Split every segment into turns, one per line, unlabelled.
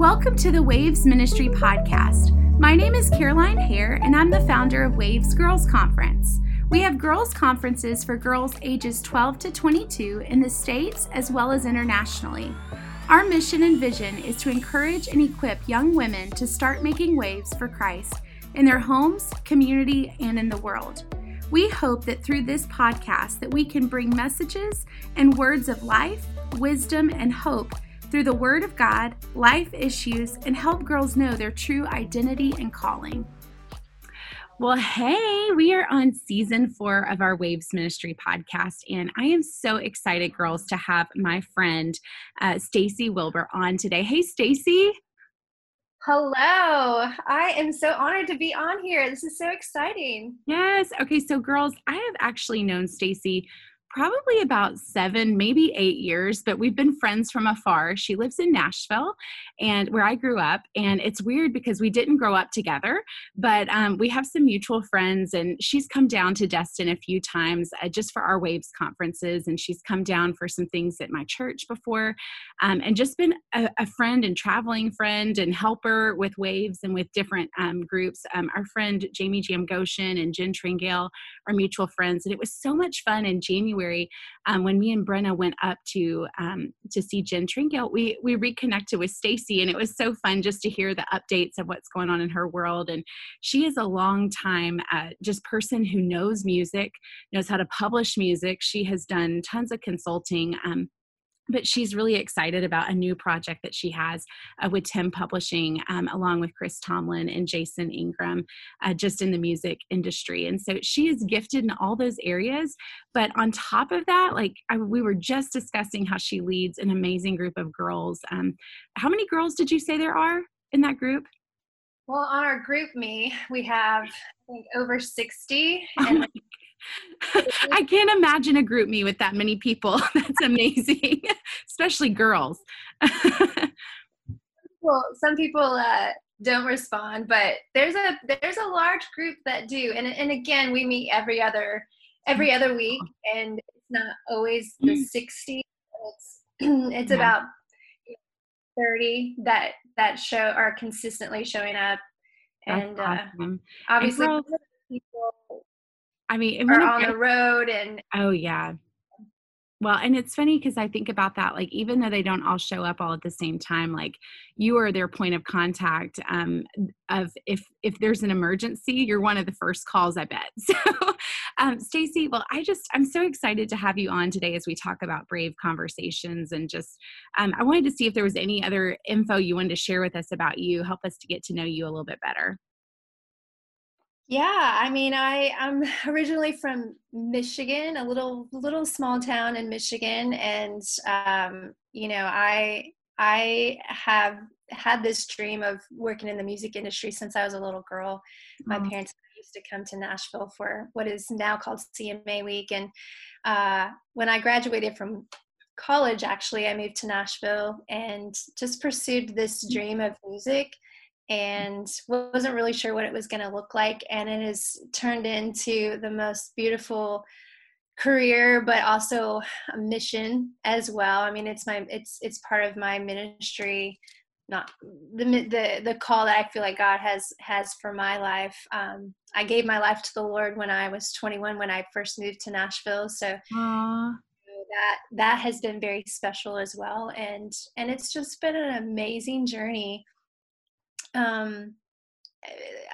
Welcome to the Waves Ministry Podcast. My name is Caroline Hare, and I'm the founder of Waves Girls Conference. We have girls' conferences for girls ages 12 to 22 in the States as well as internationally. Our mission and vision is to encourage and equip young women to start making waves for Christ in their homes, community, and in the world. We hope that through this podcast that we can bring messages and words of life, wisdom, and hope through the word of God, life issues, and help girls know their true identity and calling. Well, hey, we are on season four of our Waves Ministry podcast, and I am so excited, girls, to have my friend uh, Stacy Wilbur on today. Hey, Stacy.
Hello. I am so honored to be on here. This is so exciting.
Yes. Okay, so girls, I have actually known Stacy probably about seven, maybe eight years, but we've been friends from afar. She lives in Nashville and where I grew up. And it's weird because we didn't grow up together, but um, we have some mutual friends. And she's come down to Destin a few times uh, just for our Waves conferences. And she's come down for some things at my church before um, and just been a, a, friend and traveling friend and helper with Waves and with different um, groups. Um, our friend Jamie Jam Goshen and Jen Tringale are mutual friends. And it was so much fun in January um, when me and Brenna went up to um, to see Jen Tringale, we we reconnected with Stacy, and it was so fun just to hear the updates of what's going on in her world. And she is a long time uh, just person who knows music, knows how to publish music. She has done tons of consulting. Um, but she's really excited about a new project that she has uh, with Tim Publishing, um, along with Chris Tomlin and Jason Ingram, uh, just in the music industry. And so she is gifted in all those areas. But on top of that, like I, we were just discussing how she leads an amazing group of girls. Um, how many girls did you say there are in that group?
Well, on our GroupMe, we have I think over 60. And
I can't imagine a GroupMe with that many people. That's amazing, especially girls.
well, some people uh, don't respond, but there's a there's a large group that do, and and again, we meet every other every other week, and it's not always the mm. sixty. It's it's yeah. about thirty that that show are consistently showing up, and uh, awesome. uh, obviously. And girls, people
I mean,
are on the road and
oh yeah. Well, and it's funny because I think about that. Like, even though they don't all show up all at the same time, like you are their point of contact. Um, of if if there's an emergency, you're one of the first calls. I bet. So, um, Stacy, well, I just I'm so excited to have you on today as we talk about brave conversations and just um, I wanted to see if there was any other info you wanted to share with us about you, help us to get to know you a little bit better.
Yeah, I mean, I I'm originally from Michigan, a little little small town in Michigan, and um, you know, I I have had this dream of working in the music industry since I was a little girl. My mm. parents used to come to Nashville for what is now called CMA Week, and uh, when I graduated from college, actually, I moved to Nashville and just pursued this mm. dream of music and wasn't really sure what it was going to look like. And it has turned into the most beautiful career but also a mission as well i mean it's my it's it's part of my ministry not the the the call that i feel like god has has for my life um, i gave my life to the lord when i was 21 when i first moved to nashville so Aww. that that has been very special as well and and it's just been an amazing journey um,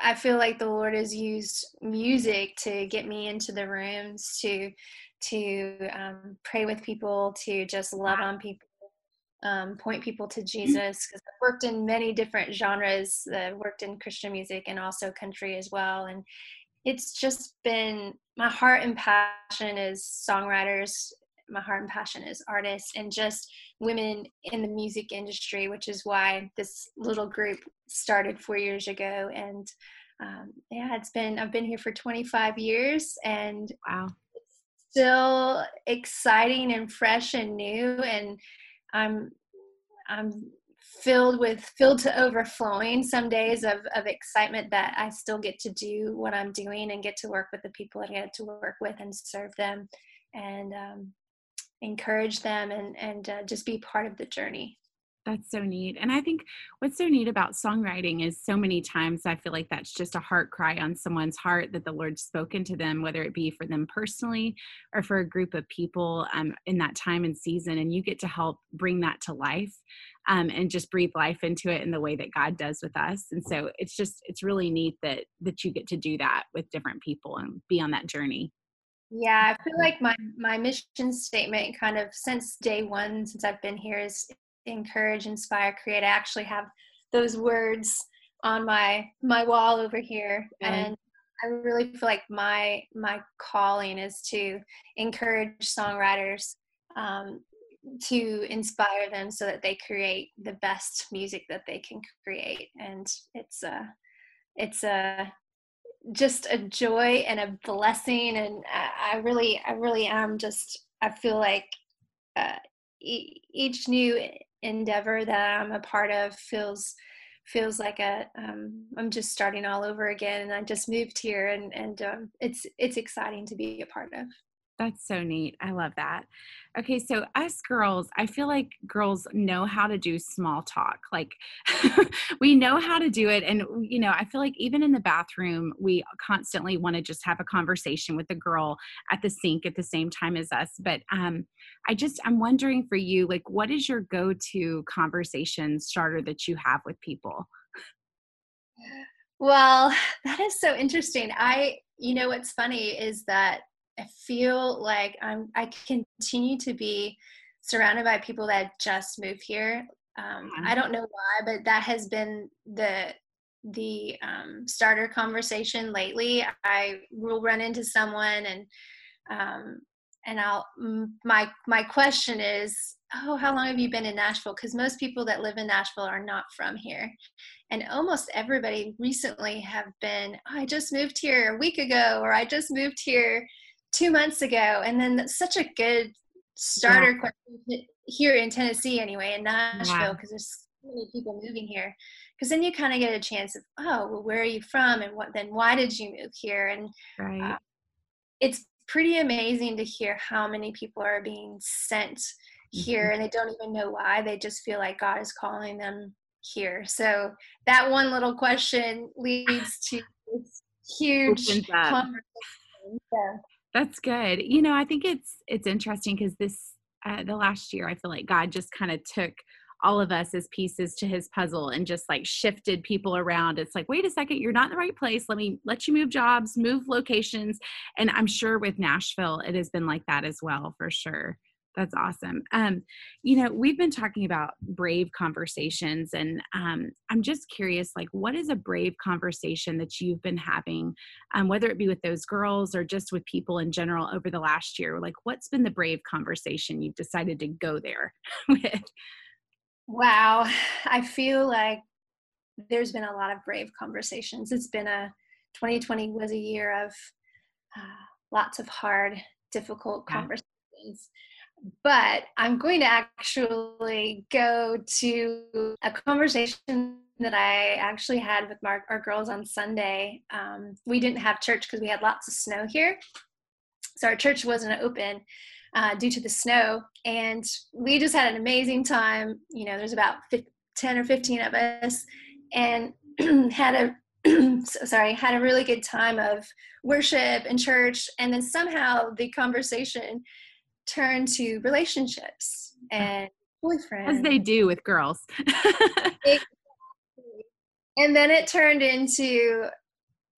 I feel like the Lord has used music to get me into the rooms to to um, pray with people, to just love on people, um, point people to Jesus. Because I've worked in many different genres. I've uh, worked in Christian music and also country as well, and it's just been my heart and passion is songwriters my heart and passion is artists and just women in the music industry, which is why this little group started four years ago. And um, yeah, it's been I've been here for 25 years, and
wow, It's
still exciting and fresh and new. And I'm I'm filled with filled to overflowing some days of, of excitement that I still get to do what I'm doing and get to work with the people I get to work with and serve them. And um, encourage them and and uh, just be part of the journey
That's so neat. And I think what's so neat about songwriting is so many times I feel like that's just a heart cry on someone's heart that the Lord's spoken to them, whether it be for them personally or for a group of people um, in that time and season. And you get to help bring that to life um, and just breathe life into it in the way that God does with us. And so it's just, it's really neat that, that you get to do that with different people and be on that journey.
Yeah, I feel like my my mission statement kind of since day one, since I've been here, is encourage, inspire, create. I actually have those words on my my wall over here, and I really feel like my my calling is to encourage songwriters um, to inspire them so that they create the best music that they can create, and it's a it's a just a joy and a blessing, and I, I really I really am just I feel like uh, e- each new endeavor that I'm a part of feels feels like a um, I'm just starting all over again, and I just moved here, and and um, it's it's exciting to be a part of.
That's so neat. I love that. Okay, so us girls, I feel like girls know how to do small talk. Like we know how to do it. And, you know, I feel like even in the bathroom, we constantly want to just have a conversation with the girl at the sink at the same time as us. But um, I just, I'm wondering for you, like, what is your go to conversation starter that you have with people?
Well, that is so interesting. I, you know, what's funny is that I feel like I'm I continue to be surrounded by people that just moved here. Um, I don't know why, but that has been the the um, starter conversation lately. I will run into someone and um, and I'll my my question is, oh, how long have you been in Nashville? Because most people that live in Nashville are not from here, and almost everybody recently have been. Oh, I just moved here a week ago, or I just moved here two months ago, and then that's such a good starter yeah. question here in Tennessee, anyway, in Nashville, because there's so many people moving here. Because then you kind of get a chance of, oh, well, where are you from, and what? Then why did you move here? And right. uh, it's pretty amazing to hear how many people are being sent here, mm-hmm. and they don't even know why. They just feel like God is calling them here. So that one little question leads to huge conversation. So
that's good. You know, I think it's it's interesting because this uh, the last year I feel like God just kind of took all of us as pieces to his puzzle and just like shifted people around. It's like, wait a second, you're not in the right place. Let me let you move jobs, move locations. And I'm sure with Nashville, it has been like that as well, for sure. That's awesome. Um, you know, we've been talking about brave conversations, and um, I'm just curious, like, what is a brave conversation that you've been having, um, whether it be with those girls or just with people in general over the last year? Like, what's been the brave conversation you've decided to go there with?
Wow, I feel like there's been a lot of brave conversations. It's been a 2020 was a year of uh, lots of hard, difficult yeah. conversations but I'm going to actually go to a conversation that I actually had with Mark, our girls on Sunday. Um, we didn't have church because we had lots of snow here. So our church wasn't open uh, due to the snow. And we just had an amazing time. You know, there's about 15, 10 or 15 of us and had a sorry had a really good time of worship and church and then somehow the conversation turn to relationships and boyfriends.
As they do with girls.
and then it turned into,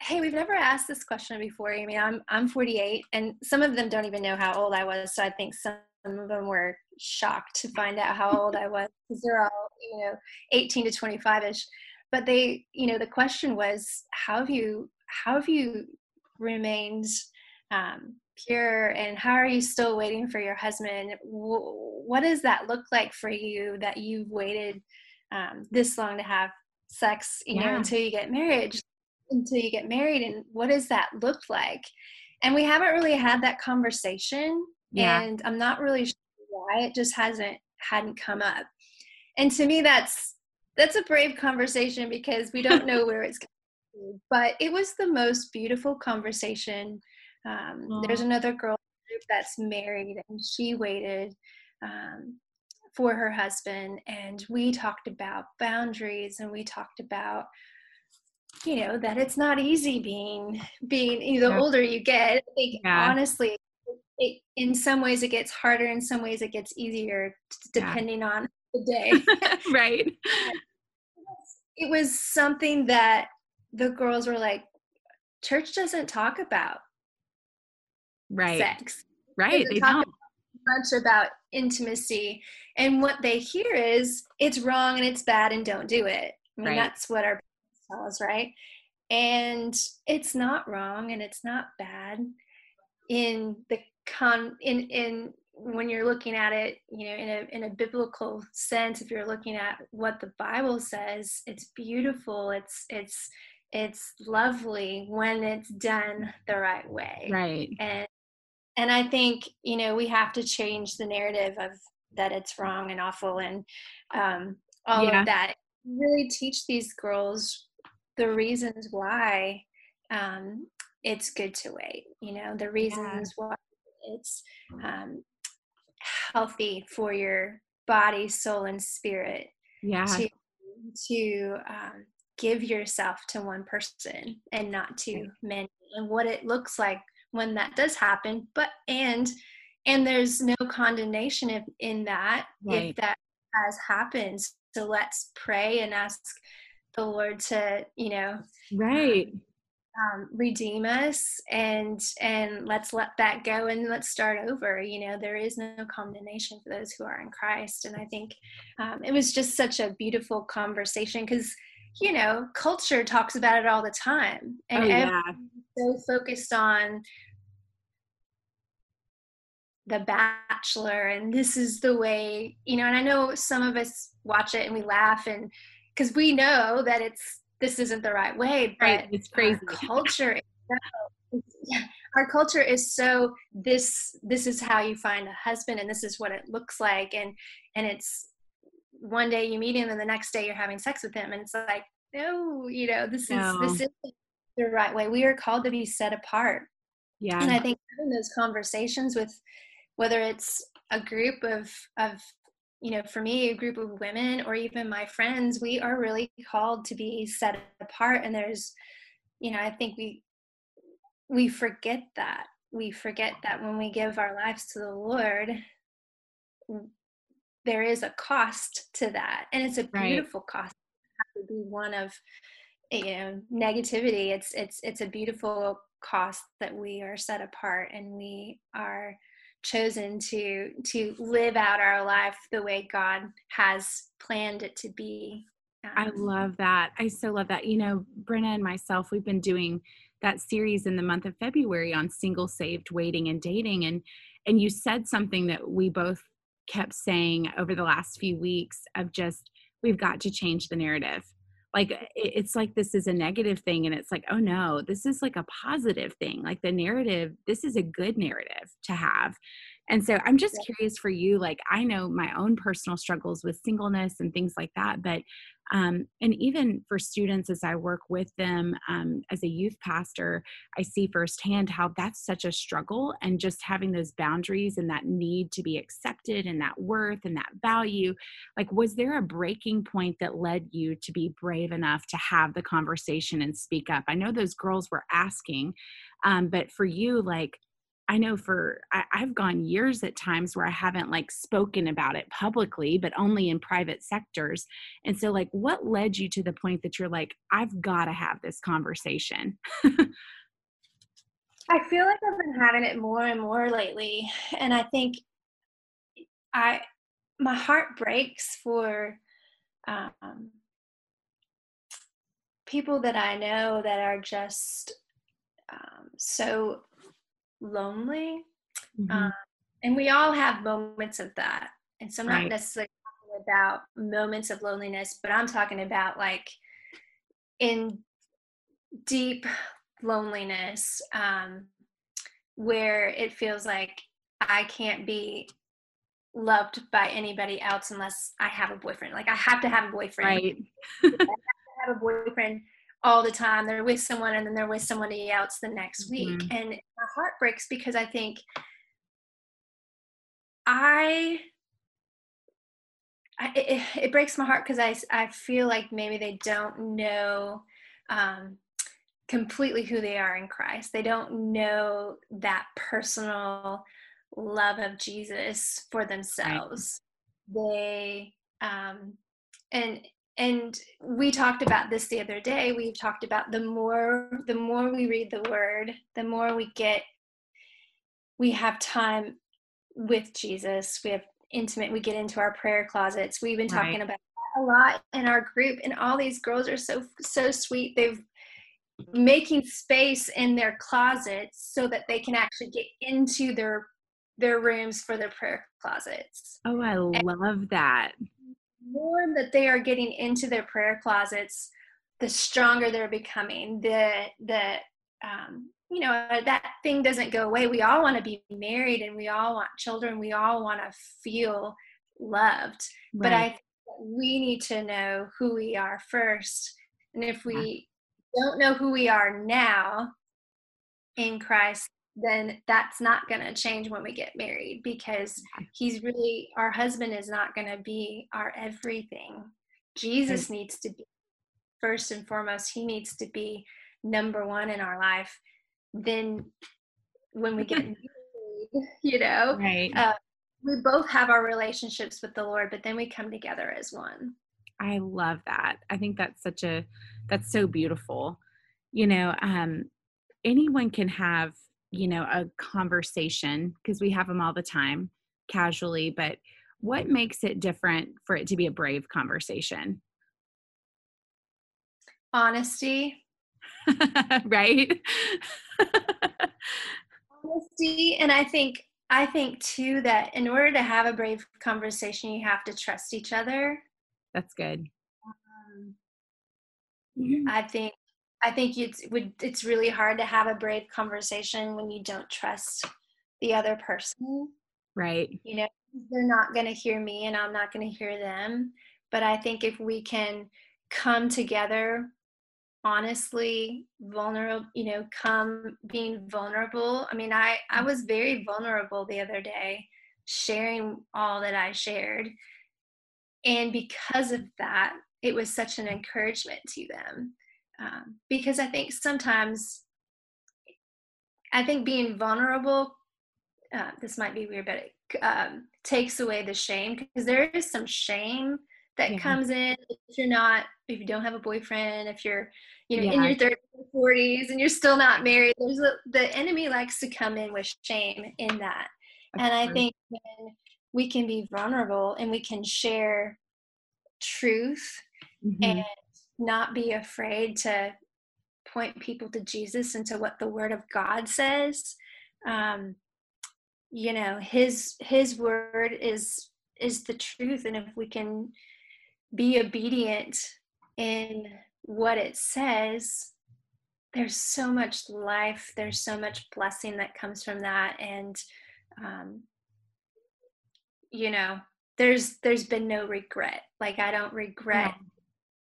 hey, we've never asked this question before. I mean, I'm I'm 48, and some of them don't even know how old I was. So I think some of them were shocked to find out how old I was because they're all, you know, 18 to 25 ish. But they, you know, the question was, how have you how have you remained um, pure and how are you still waiting for your husband what does that look like for you that you've waited um, this long to have sex you yeah. know until you get married until you get married and what does that look like and we haven't really had that conversation yeah. and i'm not really sure why it just hasn't hadn't come up and to me that's that's a brave conversation because we don't know where it's going but it was the most beautiful conversation um, there's another girl that's married and she waited um, for her husband and we talked about boundaries and we talked about you know that it's not easy being being you know, the older you get. I think yeah. honestly it, in some ways it gets harder in some ways it gets easier depending yeah. on the day.
Right.
It was something that the girls were like church doesn't talk about
right.
sex.
Right. They don't.
much about intimacy and what they hear is it's wrong and it's bad and don't do it. I mean right. that's what our tell us right? And it's not wrong and it's not bad in the con in in when you're looking at it you know in a in a biblical sense if you're looking at what the bible says it's beautiful it's it's it's lovely when it's done the right way.
Right.
And and i think you know we have to change the narrative of that it's wrong and awful and um, all yeah. of that really teach these girls the reasons why um, it's good to wait you know the reasons yeah. why it's um, healthy for your body soul and spirit
yeah
to to um, give yourself to one person and not to many and what it looks like when that does happen but and and there's no condemnation in, in that right. if that has happened. So let's pray and ask the lord to you know
right.
um, um, redeem us and and let's let that go and let's start over. You know there is no condemnation for those who are in christ. And i think um, it was just such a beautiful conversation because you know culture talks about it all the time and oh, yeah. so focused on the bachelor and this is the way you know and i know some of us watch it and we laugh and because we know that it's this isn't the right way but
right. it's crazy
our culture our culture is so this this is how you find a husband and this is what it looks like and and it's one day you meet him and the next day you're having sex with him and it's like no you know this no. is this is the right way. We are called to be set apart.
Yeah.
And i think having those conversations with whether it's a group of of you know for me a group of women or even my friends we are really called to be set apart and there's you know i think we we forget that. We forget that when we give our lives to the lord there is a cost to that and it's a beautiful right. cost to be one of you know negativity it's it's it's a beautiful cost that we are set apart and we are chosen to to live out our life the way God has planned it to be.
Um, I love that. I so love that. You know, Brenna and myself, we've been doing that series in the month of February on single saved waiting and dating and and you said something that we both kept saying over the last few weeks of just we've got to change the narrative. Like it's like this is a negative thing and it's like oh no this is like a positive thing. Like the narrative this is a good narrative to have and so i'm just curious for you like i know my own personal struggles with singleness and things like that but um, and even for students, as I work with them um, as a youth pastor, I see firsthand how that's such a struggle and just having those boundaries and that need to be accepted and that worth and that value. Like, was there a breaking point that led you to be brave enough to have the conversation and speak up? I know those girls were asking, um, but for you, like, I know for I, have gone years at times where I haven't like spoken about it publicly, but only in private sectors. And so, like, what led you to the point that you're like, I've got to have this conversation?
I feel like I've been having it more and more lately, and I think I my heart breaks for um, people that I know that are just um, so lonely. Mm-hmm. Um, and we all have moments of that. And so I'm right. not necessarily talking about moments of loneliness, but I'm talking about like in deep loneliness um, where it feels like I can't be loved by anybody else unless I have a boyfriend. Like I have to have a boyfriend.
Right.
I have to have a boyfriend all the time. They're with someone and then they're with somebody else the next week. Mm-hmm. And my heart breaks because I think I it, it, breaks my heart because I, I feel like maybe they don't know um, completely who they are in Christ. They don't know that personal love of Jesus for themselves. Right. They um, and and we talked about this the other day. We've talked about the more the more we read the Word, the more we get we have time with Jesus. We have intimate. We get into our prayer closets. We've been talking right. about a lot in our group, and all these girls are so so sweet. They've making space in their closets so that they can actually get into their their rooms for their prayer closets.
Oh, I and love that.
More that they are getting into their prayer closets, the stronger they're becoming. The the um, you know that thing doesn't go away. We all want to be married and we all want children. We all want to feel loved. Right. But I we need to know who we are first. And if we don't know who we are now in Christ, then that's not going to change when we get married because he's really our husband is not going to be our everything. Jesus needs to be first and foremost. He needs to be number one in our life. Then when we get married, you know,
right. Uh,
we both have our relationships with the Lord, but then we come together as one.
I love that. I think that's such a that's so beautiful. You know, um anyone can have, you know, a conversation because we have them all the time casually, but what makes it different for it to be a brave conversation?
Honesty.
right?
Honesty and I think I think too that in order to have a brave conversation, you have to trust each other.
That's good. Um,
mm-hmm. I think I think it's would it's really hard to have a brave conversation when you don't trust the other person.
Right.
You know, they're not going to hear me and I'm not going to hear them. But I think if we can come together honestly vulnerable you know come being vulnerable i mean i i was very vulnerable the other day sharing all that i shared and because of that it was such an encouragement to them um, because i think sometimes i think being vulnerable uh, this might be weird but it um, takes away the shame because there is some shame that yeah. comes in if you're not if you don't have a boyfriend if you're you know yeah. in your 30s or 40s and you're still not married there's a, the enemy likes to come in with shame in that and i think when we can be vulnerable and we can share truth mm-hmm. and not be afraid to point people to jesus and to what the word of god says um, you know his his word is is the truth and if we can be obedient in what it says, there's so much life, there's so much blessing that comes from that. And, um, you know, there's there's been no regret. Like I don't regret no.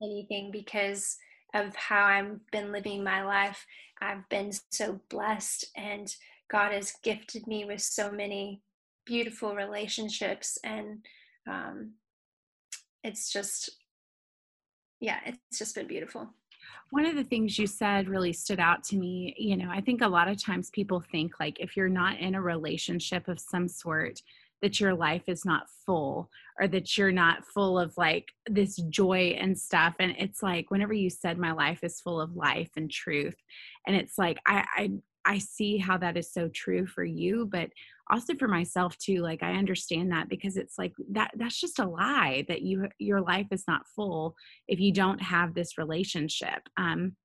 Anything because of how I've been living my life. I've been so blessed and God has gifted me with so many beautiful relationships and um, it's just yeah, it's just been beautiful.
One of the things you said really stood out to me. You know, I think a lot of times people think like if you're not in a relationship of some sort, that your life is not full or that you're not full of like this joy and stuff and it's like whenever you said my life is full of life and truth and it's like i i I see how that is so true for you, but also for myself too. Like I understand that because it's like that that's just a lie that you your life is not full if you don't have this relationship. Um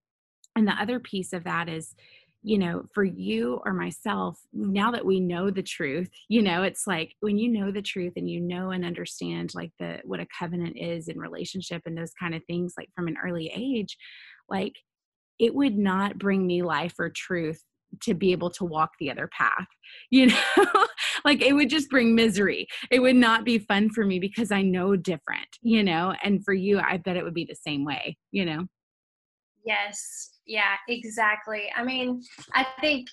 and the other piece of that is you know for you or myself now that we know the truth you know it's like when you know the truth and you know and understand like the what a covenant is in relationship and those kind of things like from an early age like it would not bring me life or truth to be able to walk the other path you know? Like it would just bring misery. It would not be fun for me because i know different you know? And for you i bet it would be the same way you know
yes. Yeah exactly. I mean i think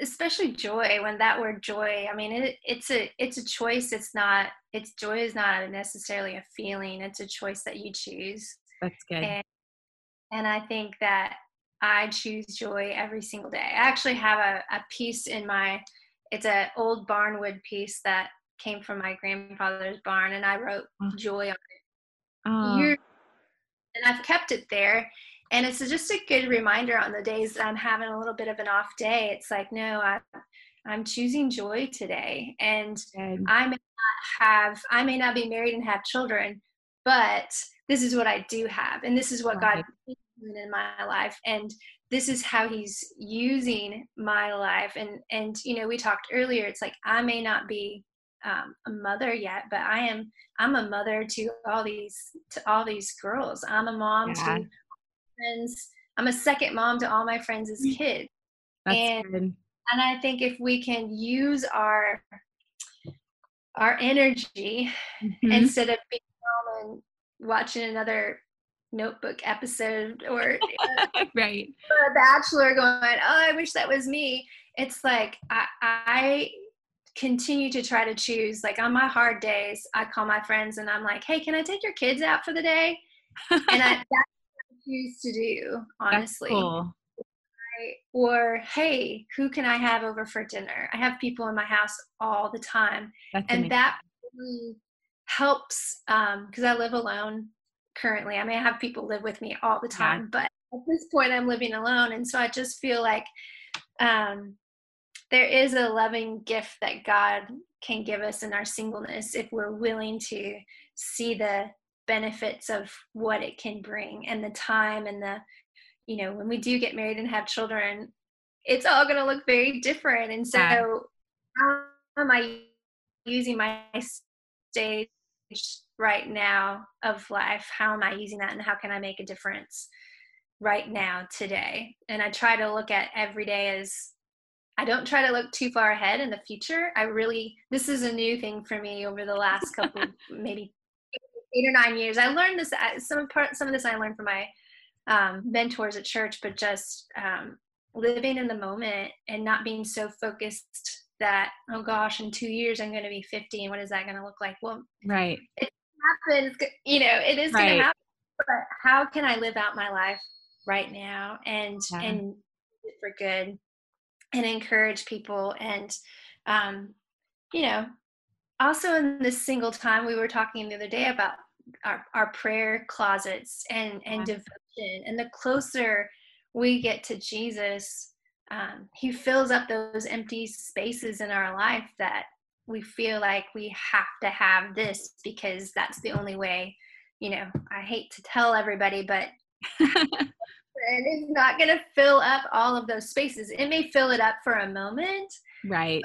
especially joy when that word joy i mean it, it's a it's a choice it's not it's joy is not necessarily a feeling it's a choice that you choose.
That's good.
And, and i think that i choose joy every single day. I actually have a, a piece in my it's an old barnwood piece that came from my grandfather's barn and i wrote oh. joy on it. Oh. And i've kept it there. And it's just a good reminder on the days that i'm having a little bit of an off day. It's like no i i'm choosing joy today. And good. i may not have i may not be married and have children but this is what i do have. And this is what right. god is doing in my life. And this is how he's using my life. And and you know we talked earlier it's like i may not be um, a mother yet but i am i'm a mother to all these to all these girls i'm a mom yeah. to friends. I'm a second mom to all my friends as mm. kids. That's and good. and I think if we can use our our energy mm-hmm. instead of being home and watching another notebook episode or
uh, right
a bachelor going oh i wish that was me it's like I, I continue to try to choose like on my hard days i call my friends and i'm like hey can i take your kids out for the day and I, that's choose to do, honestly. Cool. or, hey, who can I have over for dinner? I have people in my house all the time. That's and amazing. that really helps because um, I live alone currently. I may have people live with me all the time, yeah. but at this point, I'm living alone. And so I just feel like um, there is a loving gift that God can give us in our singleness if we're willing to see the benefits of what it can bring and the time and the you know when we do get married and have children it's all going to look very different. And so yeah. how am i using my stage right now of life? How am i using that and how can i make a difference right now today? And i try to look at every day as i don't try to look too far ahead in the future i really this is a new thing for me over the last couple maybe eight or nine years. I learned this. Some part, some of this I learned from my um, mentors at church, but just um, living in the moment and not being so focused that oh gosh, in two years I'm going to be 50, and what is that going to look like? Well,
right.
It happens. You know, it is right. going to happen. But how can I live out my life right now and yeah. and for good and encourage people and um, you know also in this single time we were talking the other day about our, our prayer closets and and devotion and the closer we get to jesus um, he fills up those empty spaces in our life that we feel like we have to have this because that's the only way you know i hate to tell everybody but it is not going to fill up all of those spaces. It may fill it up for a moment
right.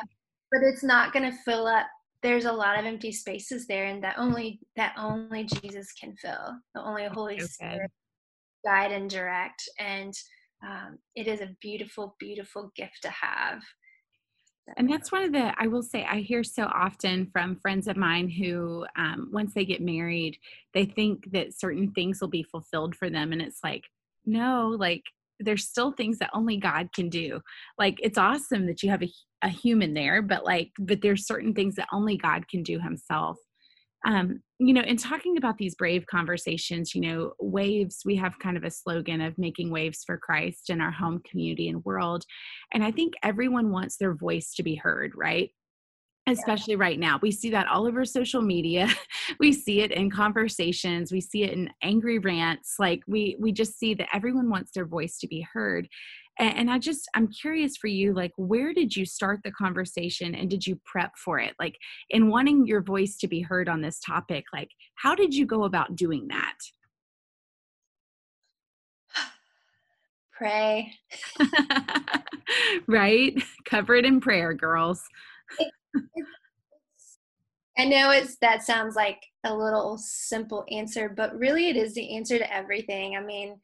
but it's not going to fill up. There's a lot of empty spaces there and that only that only jesus can fill. The only holy okay. spirit guide and direct and um, it is a beautiful beautiful gift to have.
And that's one of the i will say i hear so often from friends of mine who um, once they get married they think that certain things will be fulfilled for them and it's like no like there's still things that only God can do. Like it's awesome that you have a, a human there, but like, but there's certain things that only God can do himself. Um, you know, in talking about these brave conversations, you know, waves, we have kind of a slogan of making waves for Christ in our home community and world. And I think everyone wants their voice to be heard, right? Especially right now. We see that all over social media. we see it in conversations, we see it in angry rants. Like we we just see that everyone wants their voice to be heard. And, and I just I'm curious for you like where did you start the conversation and did you prep for it? Like in wanting your voice to be heard on this topic, like how did you go about doing that?
Pray.
right? Cover it in prayer, girls.
I know it's that sounds like a little simple answer, but really it is the answer to everything. I mean,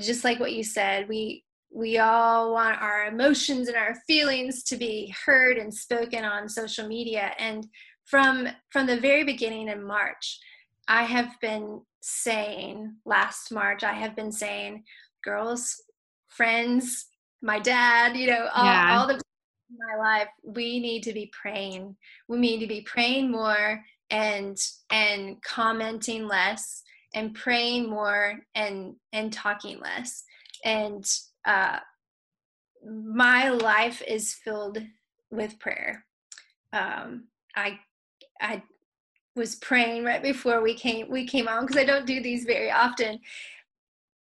just like what you said, we we all want our emotions and our feelings to be heard and spoken on social media and from from the very beginning in March, I have been saying last March, I have been saying, girls, friends, my dad, you know, all, yeah. all the my life we need to be praying. We need to be praying more and and commenting less and praying more and and talking less. And uh my life is filled with prayer. Um i i was praying right before we came we came on because i don't do these very often.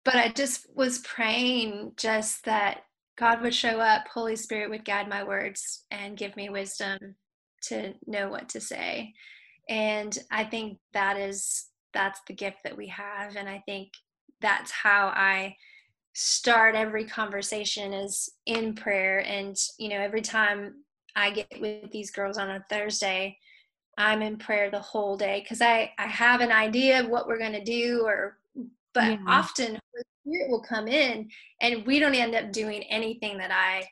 But i just was praying just that god would show up holy spirit would guide my words and give me wisdom to know what to say. And i think that is that's the gift that we have. And i think that's how i start every conversation is in prayer. And you know every time i get with these girls on a thursday i'm in prayer the whole day because i i have an idea of what we're going to do or but yeah. often spirit will come in and we don't end up doing anything that i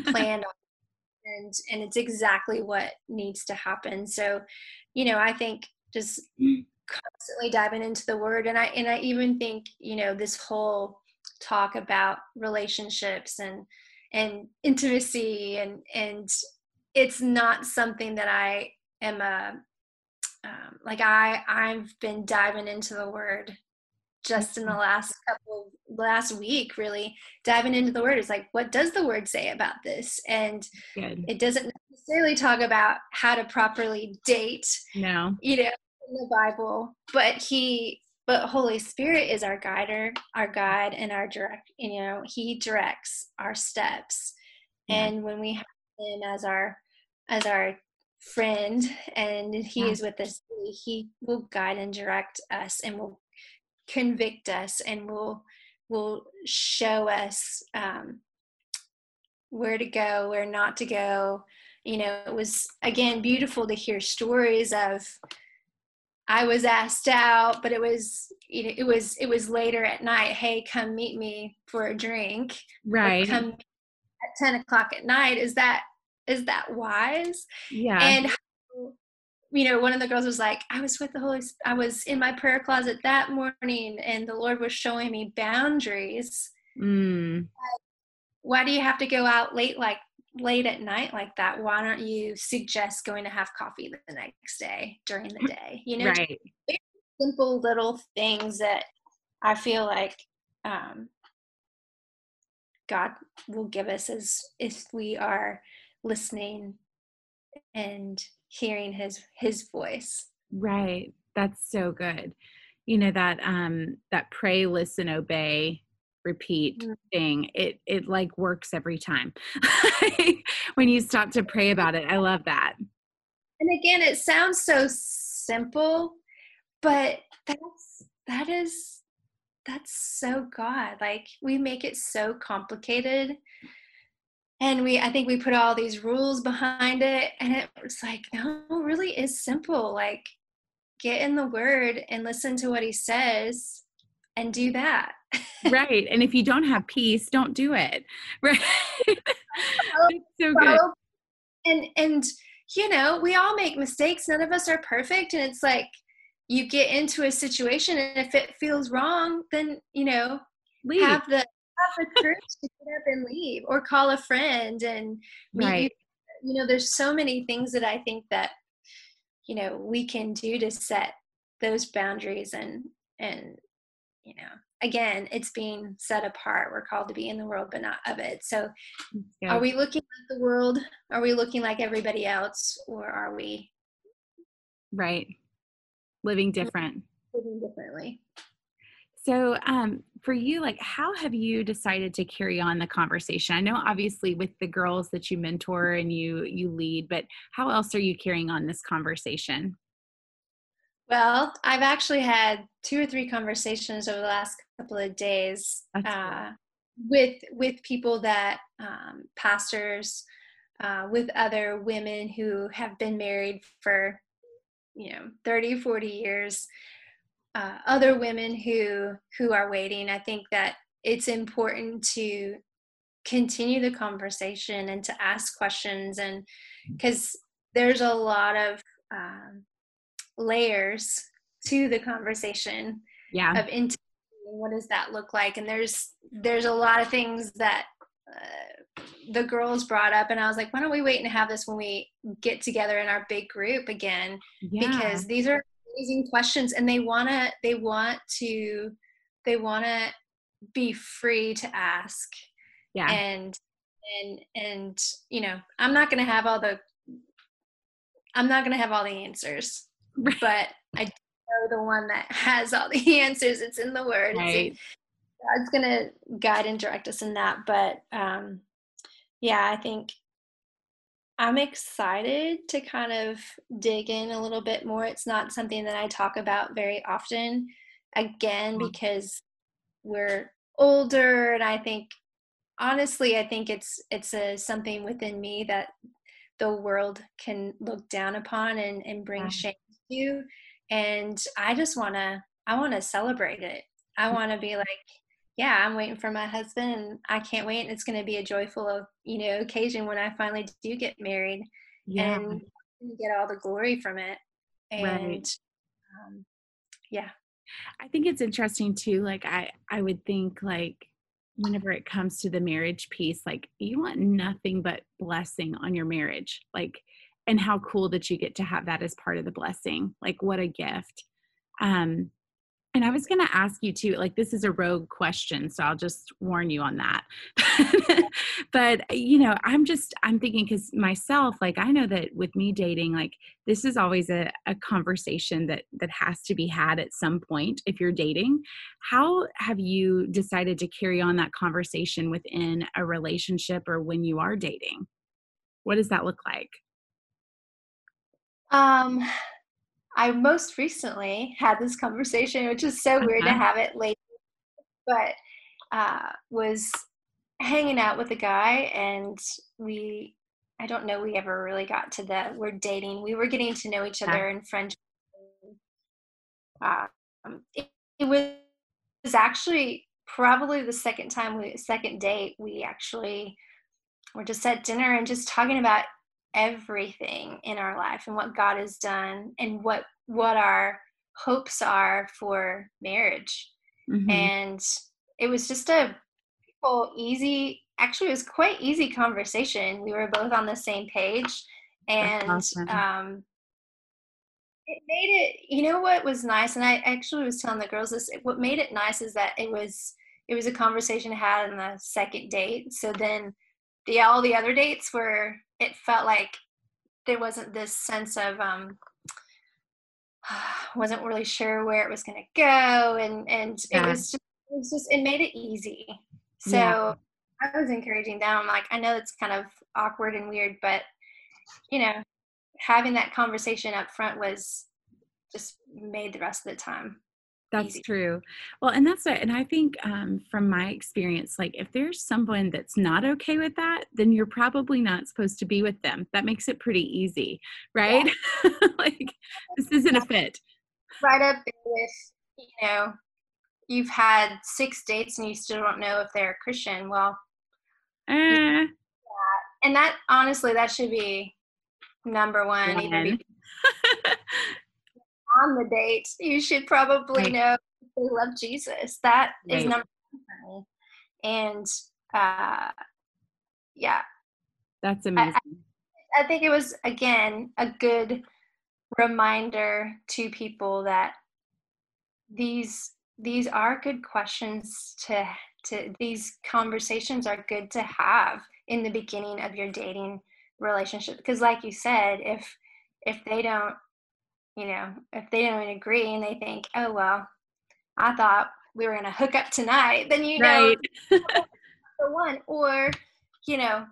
planned on. And and it's exactly what needs to happen. So you know i think just mm. constantly diving into the word and i and i even think you know this whole talk about relationships and and intimacy and and it's not something that i am a um, like i i've been diving into the word just in the mm-hmm. last couple last week really diving into the word is like what does the word say about this and Good. it doesn't necessarily talk about how to properly date
no
you know in the Bible, but he but Holy Spirit is our guider, our guide, and our direct. You know, He directs our steps, yeah. and when we have Him as our as our friend, and He yeah. is with us, He will guide and direct us, and will convict us, and will will show us um, where to go, where not to go. You know, it was again beautiful to hear stories of I was asked out, but it was you know it was it was later at night. Hey, come meet me for a drink.
Right.
come at ten o'clock at night. Is that is that wise?
Yeah.
And you know, one of the girls was like, I was with the Holy. Spirit, I was in my prayer closet that morning, and the Lord was showing me boundaries.
Mm.
Why do you have to go out late like late at night like that, why don't you suggest going to have coffee the next day during the day? You know,
right.
simple little things that I feel like um, God will give us as if we are listening and hearing his his voice.
Right. That's so good. You know that um that pray, listen, obey repeat mm. thing it it like works every time when you stop to pray about it i love that
and again it sounds so simple but that's that is that's so god like we make it so complicated and we i think we put all these rules behind it and it was like no it really is simple like get in the word and listen to what he says and do that
right. And if you don't have peace, don't do it. Right. so good.
And and you know, we all make mistakes. None of us are perfect. And it's like you get into a situation and if it feels wrong, then you know, leave. have the have the courage to get up and leave or call a friend and meet right. you. You know, there's so many things that I think that, you know, we can do to set those boundaries and and you know again, it's being set apart. We're called to be in the world, but not of it. So, yeah. are we looking at the world? Are we looking like everybody else, or are we
right living different?
Living differently.
So, um, for you, like, how have you decided to carry on the conversation? I know, obviously, with the girls that you mentor and you you lead, but how else are you carrying on this conversation?
Well, I've actually had two or three conversations over the last couple of days uh, with with people that um, pastors, uh, with other women who have been married for you know 30, 40 years, uh, other women who who are waiting. I think that it's important to continue the conversation and to ask questions and because there's a lot of um, layers to the conversation
yeah.
of intimacy what does that look like and there's there's a lot of things that uh, the girls brought up and i was like why don't we wait and have this when we get together in our big group again yeah. because these are amazing questions and they want to they want to they want to be free to ask yeah and and and you know i'm not going to have all the i'm not going to have all the answers right. but i know the one that has all the answers it's in the word right. god's going to guide and direct us in that but um yeah i think i'm excited to kind of dig in a little bit more it's not something that i talk about very often again mm-hmm. because we're older and i think honestly i think it's it's a something within me that the world can look down upon and, and bring shame to you and i just want to i want to celebrate it i mm. want to be like yeah i'm waiting for my husband and i can't wait and it's going to be a joyful you know occasion when i finally do get married yeah. and get all the glory from it and right. um, yeah
I think it's interesting too. Like I, I would think like whenever it comes to the marriage piece, like you want nothing but blessing on your marriage. Like, and how cool that you get to have that as part of the blessing. Like what a gift. Um, and I was going to ask you too, like, this is a rogue question, so I'll just warn you on that. but, you know, I'm just, I'm thinking because myself, like, I know that with me dating, like, this is always a, a conversation that that has to be had at some point if you're dating. How have you decided to carry on that conversation within a relationship or when you are dating? What does that look like?
Um, I most recently had this conversation, which is so weird to uh-huh. have it late, but uh, was hanging out with a guy, and we, I don't know, we ever really got to the we're dating. We were getting to know each other in friendship. Um, it, it was actually probably the second time we second date we actually were just at dinner and just talking about everything in our life and what God has done and what what our hopes are for marriage. Mm-hmm. And it was just a easy actually it was quite easy conversation. We were both on the same page and awesome. um it made it you know what was nice and i actually was telling the girls this what made it nice is that it was it was a conversation had on the second date so then the all the other dates were it felt like there wasn't this sense of um wasn't really sure where it was going to go and and yeah. it was just it was just it made it easy so yeah. i was encouraging them I'm like i know it's kind of awkward and weird but you know having that conversation up front was just made the rest of the time
that's easy. true. Well, and that's it. And I think um, from my experience, like if there's someone that's not okay with that, then you're probably not supposed to be with them. That makes it pretty easy, right? Yeah. like this isn't a fit.
Right up with, you know, you've had six dates and you still don't know if they're a Christian. Well,
eh. yeah.
and that honestly, that should be number one. on the date, you should probably know they love Jesus. That is number one And uh, yeah.
That's amazing.
I, I think it was, again, a good reminder to people that these these are good questions to to these conversations are good to have in the beginning of your dating relationship because like you said if if they don't you know, if they don't agree and they think, oh, well, I thought we were going to hook up tonight, then you know, right. the one. Or, you know,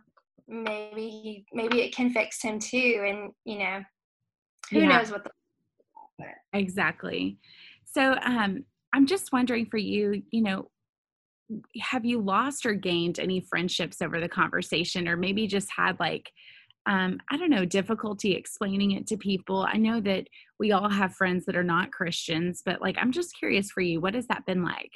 maybe he, maybe it can fix him too. And, you know, who yeah. knows what the.
Exactly. So, um, I'm just wondering for you, you know, have you lost or gained any friendships over the conversation or maybe just had like um, I don't know, difficulty explaining it to people. I know that we all have friends that are not Christians, but like, I'm just curious for you, what has that been like?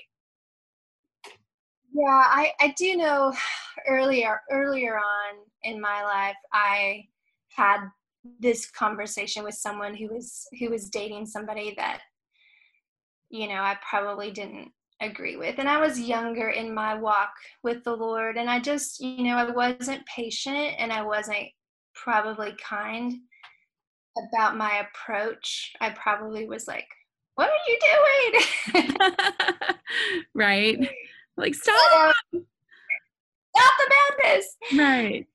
Yeah, I, I do know earlier earlier on in my life I had this conversation with someone who was who was dating somebody that you know I probably didn't agree with. And I was younger in my walk with the Lord, and I just, you know, I wasn't patient and I wasn't probably kind about my approach. I probably was like, What are you doing?
right. Like, stop.
Stop the madness.
Right.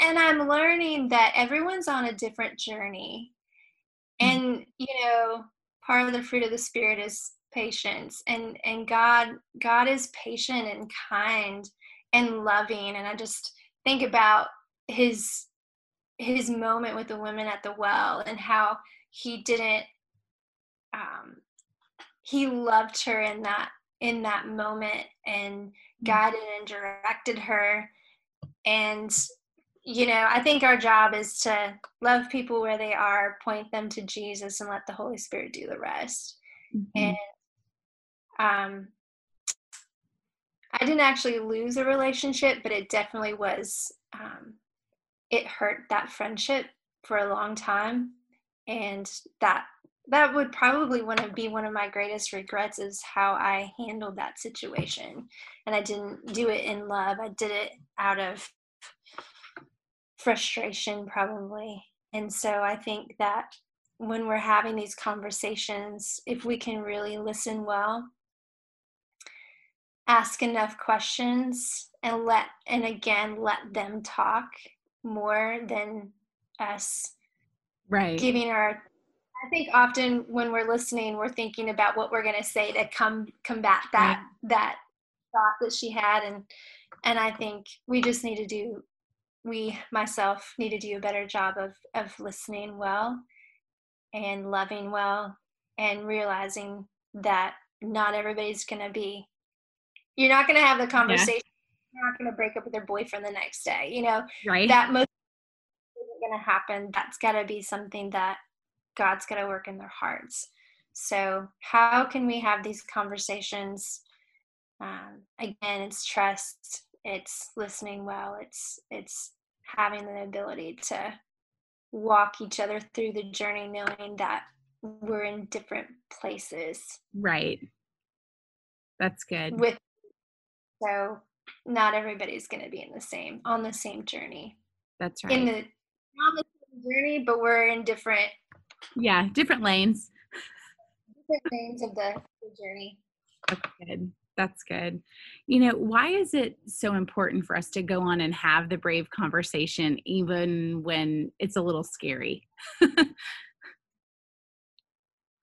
And I'm learning that everyone's on a different journey. Mm-hmm. And, you know, part of the fruit of the spirit is patience and and god god is patient and kind and loving and i just think about his his moment with the women at the well and how he didn't um he loved her in that in that moment and mm. guided and directed her and you know i think our job is to love people where they are point them to jesus and let the holy spirit do the rest mm-hmm. and um, I didn't actually lose a relationship, but it definitely was, um, it hurt that friendship for a long time. And that, that would probably want to be one of my greatest regrets is how I handled that situation. And I didn't do it in love. I did it out of frustration, probably. And so I think that when we're having these conversations, if we can really listen well ask enough questions and let and again let them talk more than us
right
giving our i think often when we're listening we're thinking about what we're going to say to come combat that right. that thought that she had and and i think we just need to do we myself need to do a better job of of listening well and loving well and realizing that not everybody's going to be you're not going to have the conversation. Not going to break up with your boyfriend the next day. You know,
right?
That most isn't going to happen. That's got to be something that God's got to work in their hearts. So, how can we have these conversations? Um, again, it's trust. It's listening well. It's it's having the ability to walk each other through the journey, knowing that we're in different places.
Right. That's good.
With so not everybody's going to be in the same on the same journey.
That's right.
In the on the same journey, but we're in different.
Yeah, different lanes.
Different lanes of the, the journey.
That's good. That's good. You know, why is it so important for us to go on and have the brave conversation, even when it's a little scary?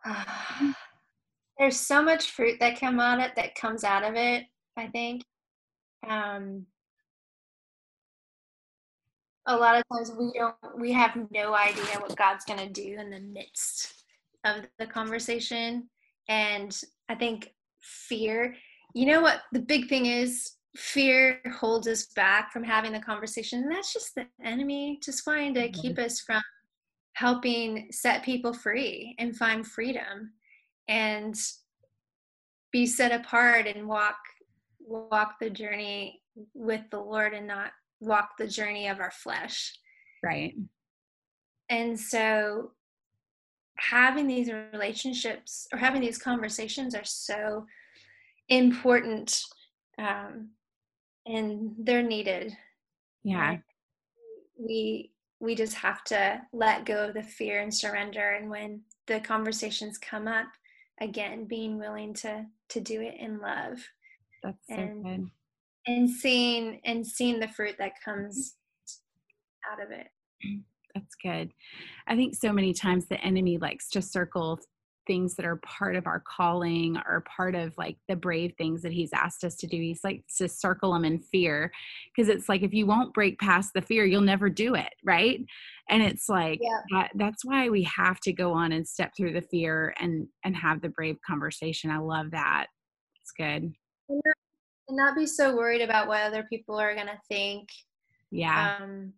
There's so much fruit that come out it that comes out of it. I think um, a lot of times we don't we have no idea what god's going to do in the midst of the conversation. And i think fear you know what the big thing is? Fear holds us back from having the conversation. And that's just the enemy just wanting to keep mm-hmm. us from helping set people free and find freedom and be set apart and walk walk the journey with the Lord and not walk the journey of our flesh.
Right.
And so having these relationships or having these conversations are so important um, and they're needed.
Yeah.
We we just have to let go of the fear and surrender and when the conversations come up again being willing to to do it in love
that's so and, good.
And seeing and seeing the fruit that comes out of it.
Mm, that's good. I think so many times the enemy likes to circle things that are part of our calling or part of like the brave things that he's asked us to do. He's like to circle them in fear because it's like if you won't break past the fear, you'll never do it, right? And it's like yeah. that, that's why we have to go on and step through the fear and and have the brave conversation. I love that. It's good
and not, and not be so worried about what other people are going to think.
Yeah.
Um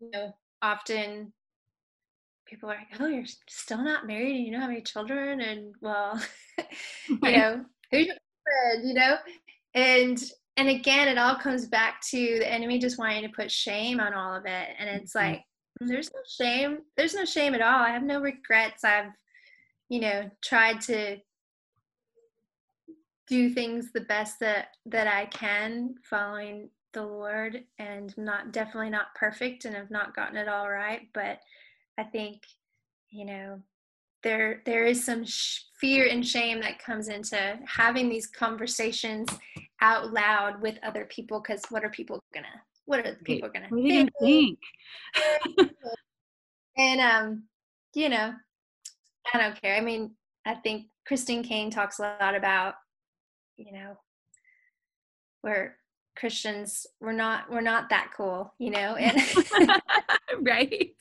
you know often people are like oh you're still not married and you don't have any children and well you know who's your friend you know? And and again it all comes back to the enemy just wanting to put shame on all of it. And it's mm-hmm. like there's no shame there's no shame at all. I have no regrets. I've you know tried to do things the best that that I can following the Lord and not definitely not perfect and have not gotten it all right but I think you know there there is some sh- fear and shame that comes into having these conversations out loud with other people because what are people gonna what are people gonna
what think? think?
and um you know i don't care i mean i think christine caine talks a lot about you know we're christians we're not we're not that cool you know and
right.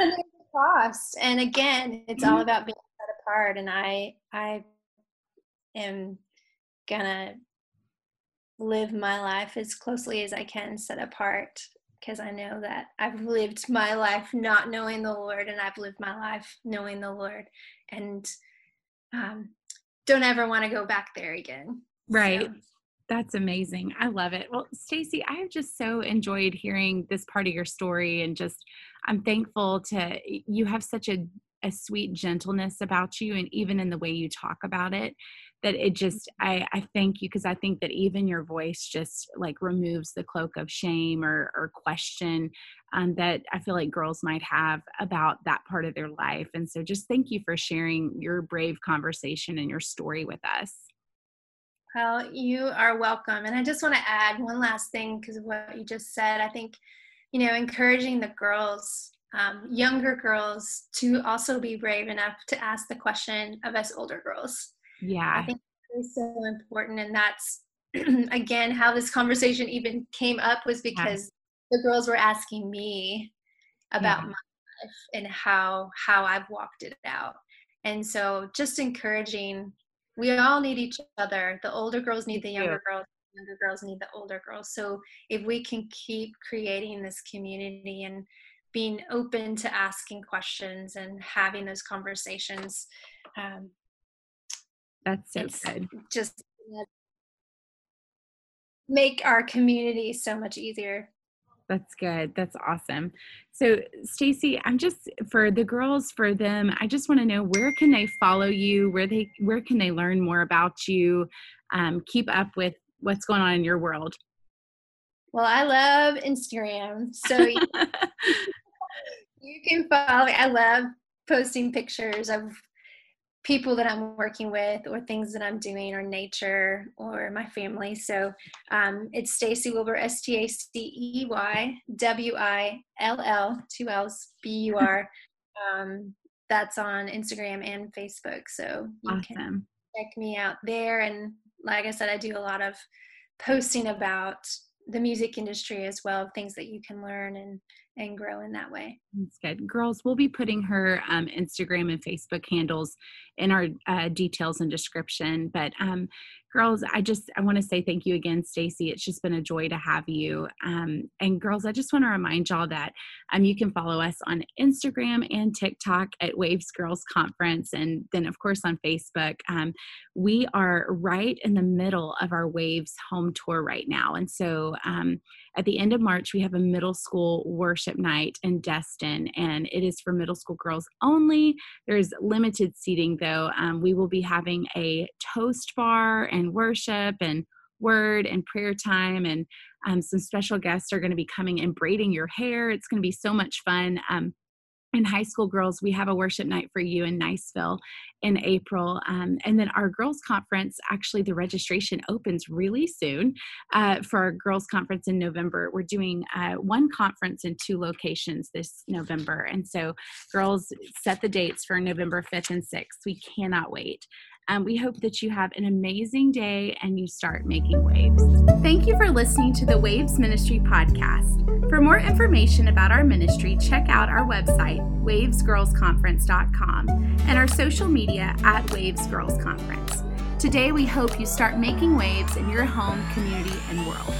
And cost. And again it's all mm-hmm. about being set apart. And i i am gonna live my life as closely as i can set apart because i know that i've lived my life not knowing the lord and i've lived my life knowing the lord. And um, don't ever want to go back there again
right so. That's amazing. I love it. Well, Stacey, I have just so enjoyed hearing this part of your story and just I'm thankful to you have such a a sweet gentleness about you and even in the way you talk about it that it just i i thank you because i think that even your voice just like removes the cloak of shame or or question um, that i feel like girls might have about that part of their life. And so just thank you for sharing your brave conversation and your story with us.
Well you are welcome. And i just want to add one last thing because of what you just said. I think you know, encouraging the girls, um, younger girls, to also be brave enough to ask the question of us older girls.
Yeah.
I think it's so important. And that's, again, how this conversation even came up was because yeah. the girls were asking me about yeah. my life and how how I've walked it out. And so just encouraging we all need each other. The older girls need the younger girls the younger girls need the older girls. So if we can keep creating this community and being open to asking questions and having those conversations, um,
that's so good.
Just make our community so much easier.
That's good. That's awesome. So, Stacey, I'm just for the girls, for them, I just want to know where can they follow you? Where they where can they learn more about you? Um, keep up with what's going on in your world?
Well, I love Instagram. So you, you can follow I love posting pictures of people that I'm working with or things that I'm doing or nature or my family. So um, it's Stacey Willbur, S T A C E Y W I L L, two L's, B U R. Um, that's on Instagram and Facebook. So you awesome. can check me out there. And like I said, I do a lot of posting about the music industry as well, things that you can learn and and grow in that way.
That's good. Girls, we'll be putting her um, Instagram and Facebook handles in our uh, details and description. But um, girls i just i want to say thank you again stacy it's just been a joy to have you um, and girls i just want to remind y'all that um, you can follow us on instagram and tiktok at waves girls conference and then of course on facebook um, we are right in the middle of our waves home tour right now and so um, at the end of march we have a middle school worship night in destin and it is for middle school girls only. There's limited seating though. Um, we will be having a toast bar and worship and word and prayer time and um, some special guests are going to be coming and braiding your hair. It's going to be so much fun. Um, in high school girls we have a worship night for you in niceville in april um, and then our girls conference actually the registration opens really soon uh, for our girls conference in november. We're doing uh, one conference in two locations this november and so girls set the dates for november 5th and 6th we cannot wait um, we hope that you have an amazing day and you start making waves. Thank you for listening to the Waves Ministry podcast. For more information about our ministry, check out our website, wavesgirlsconference.com, and our social media at Waves Girls Conference. Today, we hope you start making waves in your home, community, and world.